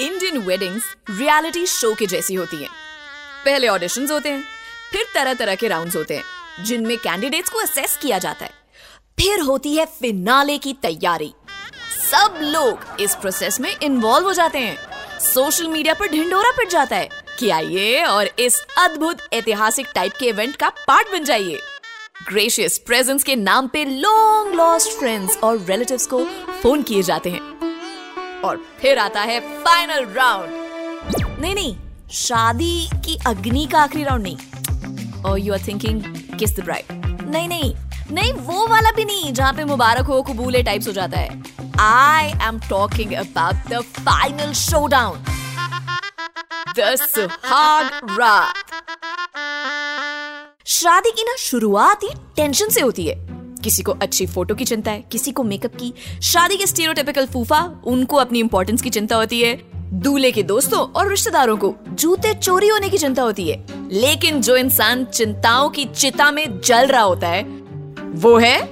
Indian weddings reality show के जैसी होती हैं। पहले ऑडिशंस होते हैं, फिर तरह तरह के राउंड्स होते हैं, जिनमें कैंडिडेट्स को असेस किया जाता है। फिर होती है फिनाले की तैयारी। सब लोग इस प्रोसेस में इन्वॉल्व हो जाते हैं। सोशल मीडिया पर ढिंडोरा पिट जाता है कि आइए और इस अद्भुत ऐतिहासिक टाइप के इवेंट का पार्ट बन जाइए। ग्रेशियस प्रेजेंस के नाम पे लॉन्ग लॉस्ट फ्रेंड्स और रिलेटिव्स को फ़ोन किए जाते हैं। और फिर आता है फाइनल राउंड नहीं नहीं, शादी की अग्नि का आखिरी राउंड नहीं. और you are thinking kiss the bride नहीं नहीं नहीं, वो वाला भी नहीं, जहाँ पे मुबारक हो, कबूले टाइप्स हो जाता है. I am talking about the final showdown शादी की ना शुरुआत ही टेंशन से होती है. किसी को अच्छी फ़ोटो की चिंता है, किसी को मेकअप की। शादी के स्टीरियोटाइपिकल फूफा, उनको अपनी इंपॉर्टेंस की चिंता होती है। दूल्हे के दोस्तों और रिश्तेदारों को जूते चोरी होने की चिंता होती है। लेकिन जो इंसान चिंताओं की चिता में जल रहा होता है, वो है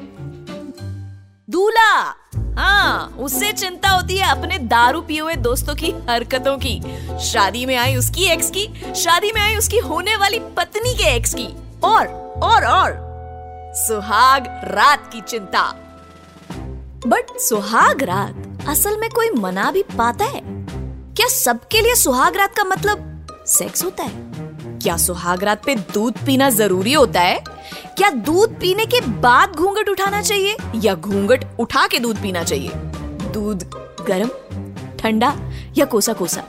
दूल्हा। हाँ उससे चिंता होती है अपने दारू पिए हुए दोस्तों की हरकतों की। शादी में आई उसकी एक्स की, शादी में आई उसकी होने वाली पत्नी के एक्स की। और और और। सुहाग रात की चिंता। बट सुहाग रात असल में कोई मना भी पाता है? क्या सबके लिए सुहाग रात का मतलब सेक्स होता है? क्या सुहाग रात पे दूध पीना ज़रूरी होता है? क्या दूध पीने के बाद घूंघट उठाना चाहिए या घूंघट उठा के दूध पीना चाहिए? दूध गर्म, ठंडा या कोसा कोसा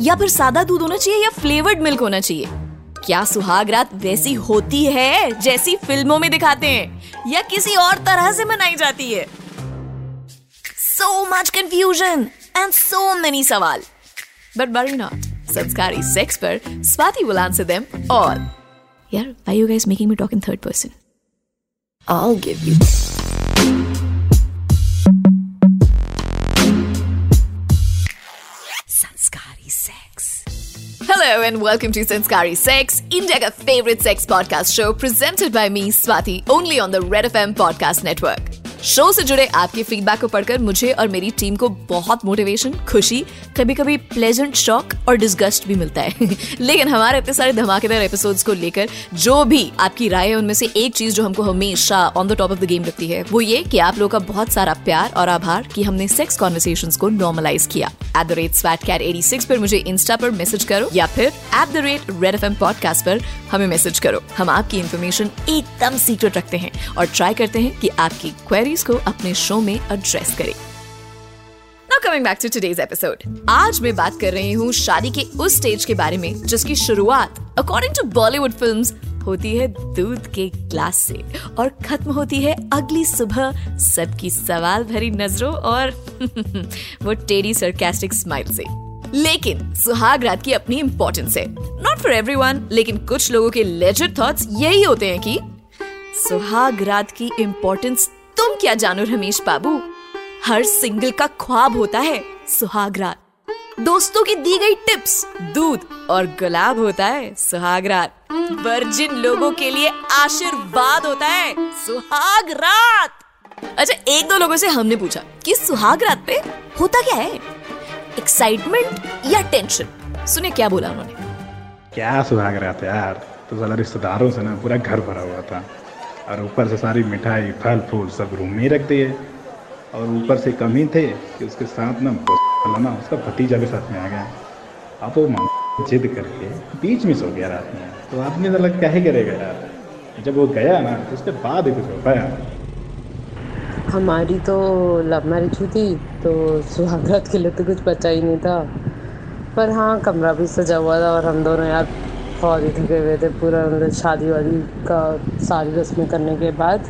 या फिर सादा दूध होना चाहिए या फ्लेवर्ड मिल्क होना चाहिए? क्या सुहाग रात वैसी होती है, जैसी फ़िल्मों में दिखाते हैं, या किसी और तरह से मनाई जाती है? So much confusion and so many सवाल। But worry not Sanskari sex पर Swati will answer them all यार why you guys making me talk in third person I'll give you Sanskari Hello and welcome to Sanskari Sex, India ka favorite sex podcast show presented by me, Swati, only on the Red FM podcast network. Show से जुड़े आपके feedback को पढ़कर मुझे और मेरी team को बहुत मोटिवेशन खुशी कभी कभी प्लेजेंट शॉक और डिस्गस्ट भी मिलता है। लेकिन हमारे इतने सारे धमाकेदार एपिसोड्स को लेकर जो भी आपकी राय है, उनमें से एक चीज़ जो हमको हमेशा on the top of the game रखती है, वो ये कि आप लोगों का बहुत सारा प्यार और आभार कि हमने सेक्स कॉन्वर्सेशन को नॉर्मलाइज किया। At the rate swat cat eighty six पर मुझे इंस्टा पर मैसेज करो या फिर at the rate red F M podcast पर हमें मैसेज करो। हम आपकी इन्फॉर्मेशन एकदम सीक्रेट रखते हैं और ट्राई करते हैं कि आपकी क्वेरीज को अपने शो में एड्रेस करें coming back to today's episode. आज मैं बात कर रही हूँ शादी के उस स्टेज के बारे में, जिसकी शुरुआत अकॉर्डिंग टू बॉलीवुड फिल्म्स होती है दूध के ग्लास से, और खत्म होती है अगली सुबह सबकी सवाल भरी नज़रों और वो टेडी सरकास्टिक स्माइल से लेकिन सुहाग रात की अपनी इंपॉर्टेंस है नॉट फॉर एवरीवन लेकिन कुछ लोगों के लेजर थॉट्स यही होते हैं कि सुहाग रात की इंपॉर्टेंस तुम क्या जानो रमेश बाबू? हर सिंगल का ख्वाब होता है सुहाग रात दोस्तों की दी गई टिप्स, दूध और गुलाब होता है सुहाग रात वर्जिन लोगों के लिए आशीर्वाद होता है सुहाग रात अच्छा एक दो लोगों से हमने पूछा कि सुहाग रात पे होता क्या है? एक्साइटमेंट या टेंशन सुने क्या बोला उन्होंने? क्या सुहाग रहा यार? तो रिश्तेदारों से ना पूरा घर भरा हुआ था। और ऊपर से सारी मिठाई, फल, फूल सब रूम में ही रख दिए। और ऊपर से कम ही थे कि उसके साथ ना ना, उसका भतीजा भी साथ में आ गया। अब वो जिद करके बीच में सो गया रात में। तो आदमी साला क्या ही करेगा यार? जब वो गया ना तो उसके बाद ही कुछ हो पाया। हमारी तो लव मैरिज हुई थी तो सुहागरात के लिए तो कुछ बचा ही नहीं था। पर हाँ कमरा भी सजा हुआ था और हम दोनों यार ही थके हुए थे पूरा मतलब शादी वादी का सारी रस्में करने के बाद।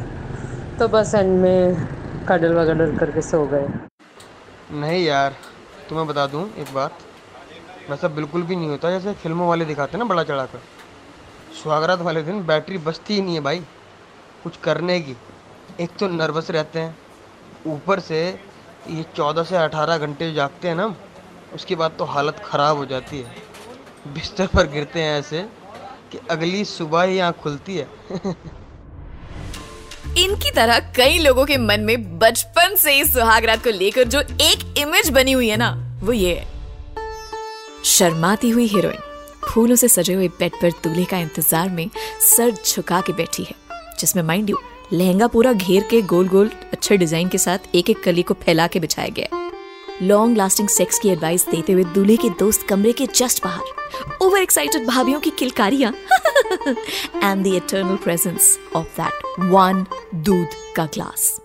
तो बस एंड में कडल वगडल करके सो गए। नहीं यार, तुम्हें बता दूँ एक बात। वैसा बिल्कुल भी नहीं होता जैसे फ़िल्मों वाले दिखाते ना बड़ा चढ़ा कर सुहागरात वाले दिन बैटरी बचती ही नहीं है भाई, कुछ करने की। एक तो नर्वस रहते हैं। ऊपर से ये चौदह से अठारह घंटे जागते हैं ना उसके बाद तो हालत ख़राब हो जाती है। बिस्तर पर गिरते हैं ऐसे कि अगली सुबह ही आँख खुलती है। इनकी तरह कई लोगों के मन में बचपन से ही सुहागरात को लेकर जो एक इमेज बनी हुई है ना, वो ये है। शर्माती हुई हीरोइन, फूलों से सजे हुए बेड पर दूल्हे का इंतज़ार में सर झुका के बैठी है, जिसमें माइंड यू लहंगा पूरा घेर के गोल गोल अच्छे डिज़ाइन के साथ एक एक कली को फैला के बिछाया गया लॉन्ग लास्टिंग सेक्स की एडवाइस देते हुए दूल्हे के दोस्त कमरे के जस्ट बाहर। ओवर एक्साइटेड भाभीियों की किलकारियाँ। And the eternal presence of that one दूध का ग्लास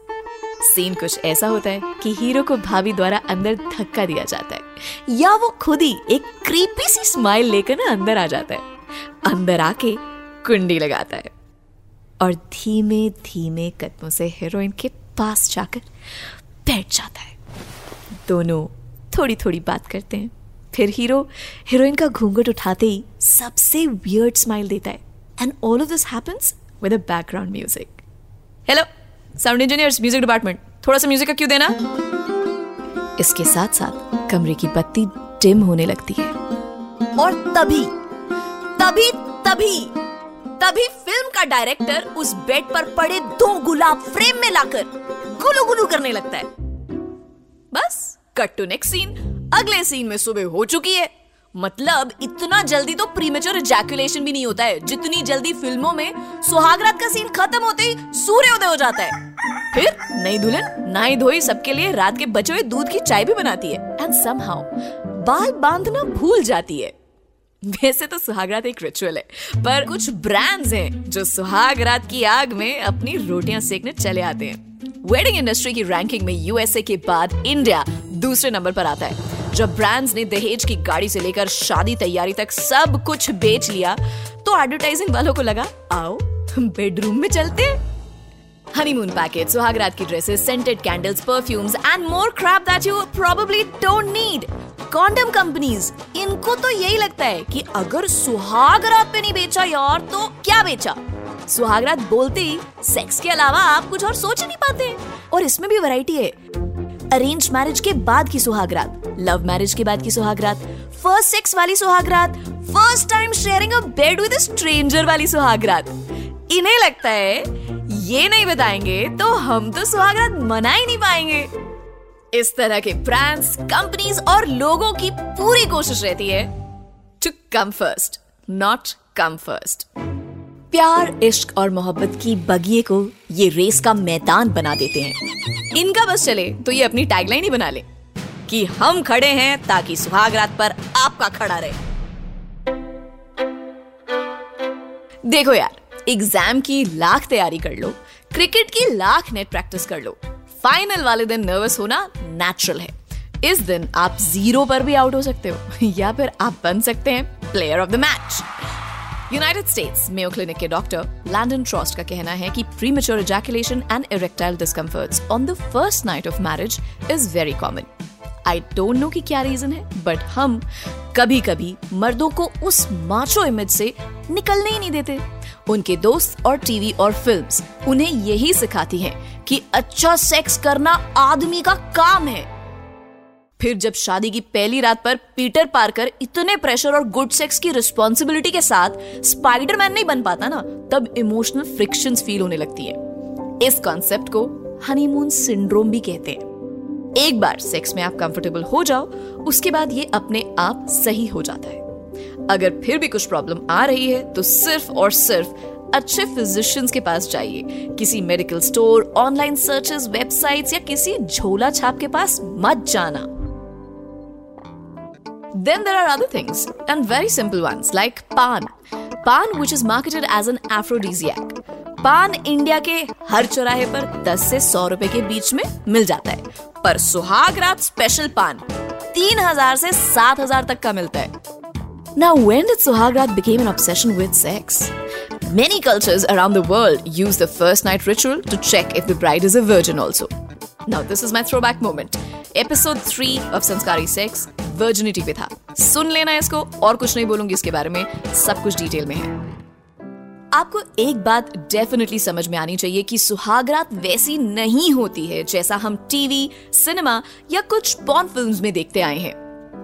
सीन कुछ ऐसा होता है कि हीरो को भाभी द्वारा अंदर धक्का दिया जाता है। या वो खुद ही एक क्रीपी सी स्माइल लेकर ना अंदर आ जाता है। अंदर आके कुंडी लगाता है। और धीमे धीमे कदमों से हीरोइन के पास जाकर बैठ जाता है। दोनों थोड़ी थोड़ी बात करते हैं। फिर हीरो, हीरोइन का घूंघट उठाते ही सबसे वियर्ड स्माइल देता है। And all of this happens with a background music hello sound engineers music department थोड़ा सा म्यूज़िक का क्यों देना? इसके साथ साथ कमरे की बत्ती डिम होने लगती है। और तभी तभी तभी तभी फ़िल्म का डायरेक्टर उस बेड पर पड़े दो गुलाब फ्रेम में लाकर गुलू गुलू करने लगता है। कट टू नेक्स्ट सीन अगले सीन में सुबह हो चुकी है। मतलब इतना जल्दी तो प्रीमेच्योर इजैकुलेशन भी नहीं होता है। जितनी जल्दी फ़िल्मों में सुहागरात का सीन खत्म होते ही सूर्योदय हो जाता है। फिर नई दुल्हन, नहाई धोई सबके लिए रात के बचे हुए दूध की चाय भी बनाती है। एंड समहाउ बाल बांधना भूल जाती है। वैसे तो सुहागरात एक रिचुअल है। पर कुछ ब्रांड्स हैं जो सुहागरात की आग में अपनी रोटियाँ सेकने चले आते हैं। वेडिंग इंडस्ट्री की रैंकिंग में यूएसए के बाद इंडिया दूसरे नंबर पर आता है। जब ब्रांड्स ने दहेज की गाड़ी से लेकर शादी तैयारी तक सब कुछ बेच लिया तो एडवर्टाइजिंग वालों को लगा आओ बेडरूम में चलते हैं। Honeymoon सुहागरात की dresses, scented candles, perfumes and more crap that you probably don't need. Condom companies इनको तो यही लगता है कि अगर सुहागरात पे नहीं बेचा यार तो क्या बेचा? सुहागरात बोलते ही सेक्स के अलावा आप कुछ और सोच नहीं पाते। और इसमें भी वैरायटी है। अरेंज मैरिज के बाद की सुहागरात लव मैरिज के बाद की सुहागरात फ़र्स्ट सेक्स वाली सुहागरात first time sharing a bed with stranger वाली सुहागरात। इन्हें लगता है, ये नहीं बताएँगे तो हम तो सुहागरात मना ही नहीं पाएँगे। इस तरह के ब्रांड्स कंपनीज़ और लोगों की पूरी कोशिश रहती है। To come first not come first प्यार, इश्क और मोहब्बत की बगिए को ये रेस का मैदान बना देते हैं। इनका बस चले तो ये अपनी टैगलाइन ही बना ले, कि हम खड़े हैं ताकि सुहागरात पर आपका खड़ा रहे। देखो यार एग्ज़ाम की लाख तैयारी कर लो क्रिकेट की लाख नेट प्रैक्टिस कर लो। फाइनल वाले दिन नर्वस होना नेचुरल है। इस दिन आप ज़ीरो पर भी आउट हो सकते हो, या फिर आप बन सकते हैं player of the match United States Mayo Clinic के डॉक्टर लैंडन ट्रॉस्ट का कहना है कि premature ejaculation and erectile discomforts on the first night of marriage is very common I don't know कि क्या रीजन है बट हम कभी कभी मर्दों को उस माचो इमेज से निकलने ही नहीं देते। उनके दोस्त और टीवी और फिल्म्स उन्हें यही सिखाती हैं कि अच्छा सेक्स करना आदमी का काम है। फिर जब शादी की पहली रात पर पीटर पार्कर इतने प्रेशर और गुड सेक्स की रिस्पॉन्सिबिलिटी के साथ स्पाइडरमैन नहीं बन पाता ना, तब इमोशनल फ्रिक्शन फील होने लगती है। इस कॉन्सेप्ट को हनीमून सिंड्रोम भी कहते हैं। एक बार सेक्स में आप कंफर्टेबल हो जाओ, उसके बाद ये अपने आप सही हो जाता है। अगर फिर भी कुछ प्रॉब्लम आ रही है तो सिर्फ़ और सिर्फ़ अच्छे फिजिशियंस के पास जाइए। किसी medical store online searches websites या किसी झोला छाप के पास मत जाना। Then there are other things, and very simple ones like pan. Pan, which is marketed as an aphrodisiac. पान इंडिया के हर चौराहे पर 10 से 100 रुपए के बीच में मिल जाता है पर सुहाग रात स्पेशल पान 3000 से 7000 तक का मिलता है Now, when did Suhagrat became an obsession with sex? Many cultures around the world use the first night ritual to check if the bride is a virgin also. Now, this is my throwback moment. Episode 3 of Sanskari sex virginity पे था। सुन लेना इसको, और कुछ नहीं बोलूँगी इसके बारे में, सब कुछ डिटेल में है। आपको एक बात डेफिनेटली समझ में आनी चाहिए कि सुहागरात वैसी नहीं होती है, जैसा हम टीवी सिनेमा या कुछ पॉन फिल्म्स में देखते आए हैं।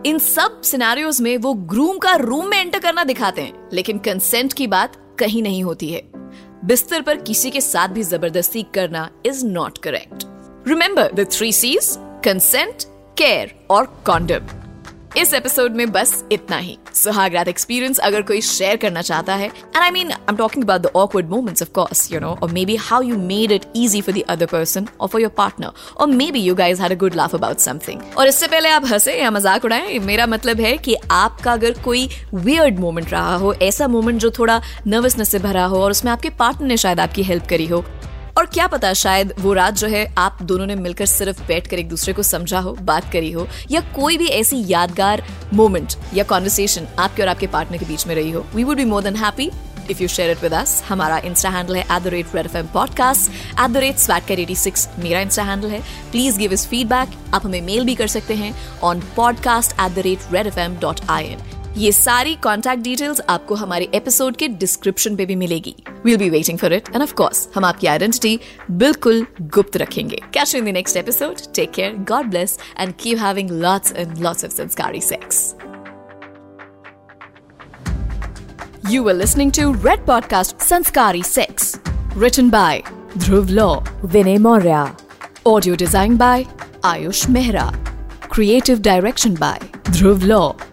इन सब सिनेरियोज में वो ग्रूम का रूम में एंटर करना दिखाते हैं, लेकिन कंसेंट की बात कहीं नहीं होती है। बिस्तर पर किसी के साथ भी ज़बरदस्ती करना is not correct remember the three Cs consent care और कॉन्डम इस एपिसोड में बस इतना ही. सुहागरात एक्सपीरियंस अगर कोई शेयर करना चाहता है and I mean I am talking about the awkward moments of course you know और maybe how you made it easy for the other person और फॉर योर पार्टनर और maybe you guys had a good laugh about something और इससे पहले आप हंसे या मज़ाक उड़ाएँ, मेरा मतलब है कि आपका अगर कोई वियर्ड मोमेंट रहा हो, ऐसा मोमेंट जो थोड़ा नर्वसनेस से भरा हो, और उसमें आपके पार्टनर ने शायद आपकी हेल्प करी हो और क्या पता शायद वो रात जो है आप दोनों ने मिलकर सिर्फ़ बैठ कर एक दूसरे को समझा हो, बात करी हो, या कोई भी ऐसी यादगार मोमेंट या कॉन्वर्सेशन आपके और आपके पार्टनर के बीच में रही हो। We would be more than happy if you share it with us हमारा इंस्टा हैंडल है at the rate red F M podcast at the rate swat eighty six मेरा इंस्टा हैंडल है। प्लीज़ गिव इस फीडबैक आप हमें mail भी कर सकते हैं on podcast at the rate red F M dot I N ये सारी कॉन्टैक्ट डिटेल्स आपको हमारे एपिसोड के डिस्क्रिप्शन पे भी मिलेगी। We'll be waiting for it and of हम आपकी आइडेंटिटी बिल्कुल गुप्त रखेंगे। Catch in the next episode take care God bless and keep having lots and lots of Sanskari sex You were listening to Red Podcast Sanskari Sex, written by Dhruv Law, Vinay Maurya, audio designed by Ayush Mehra, creative direction by Dhruv Law.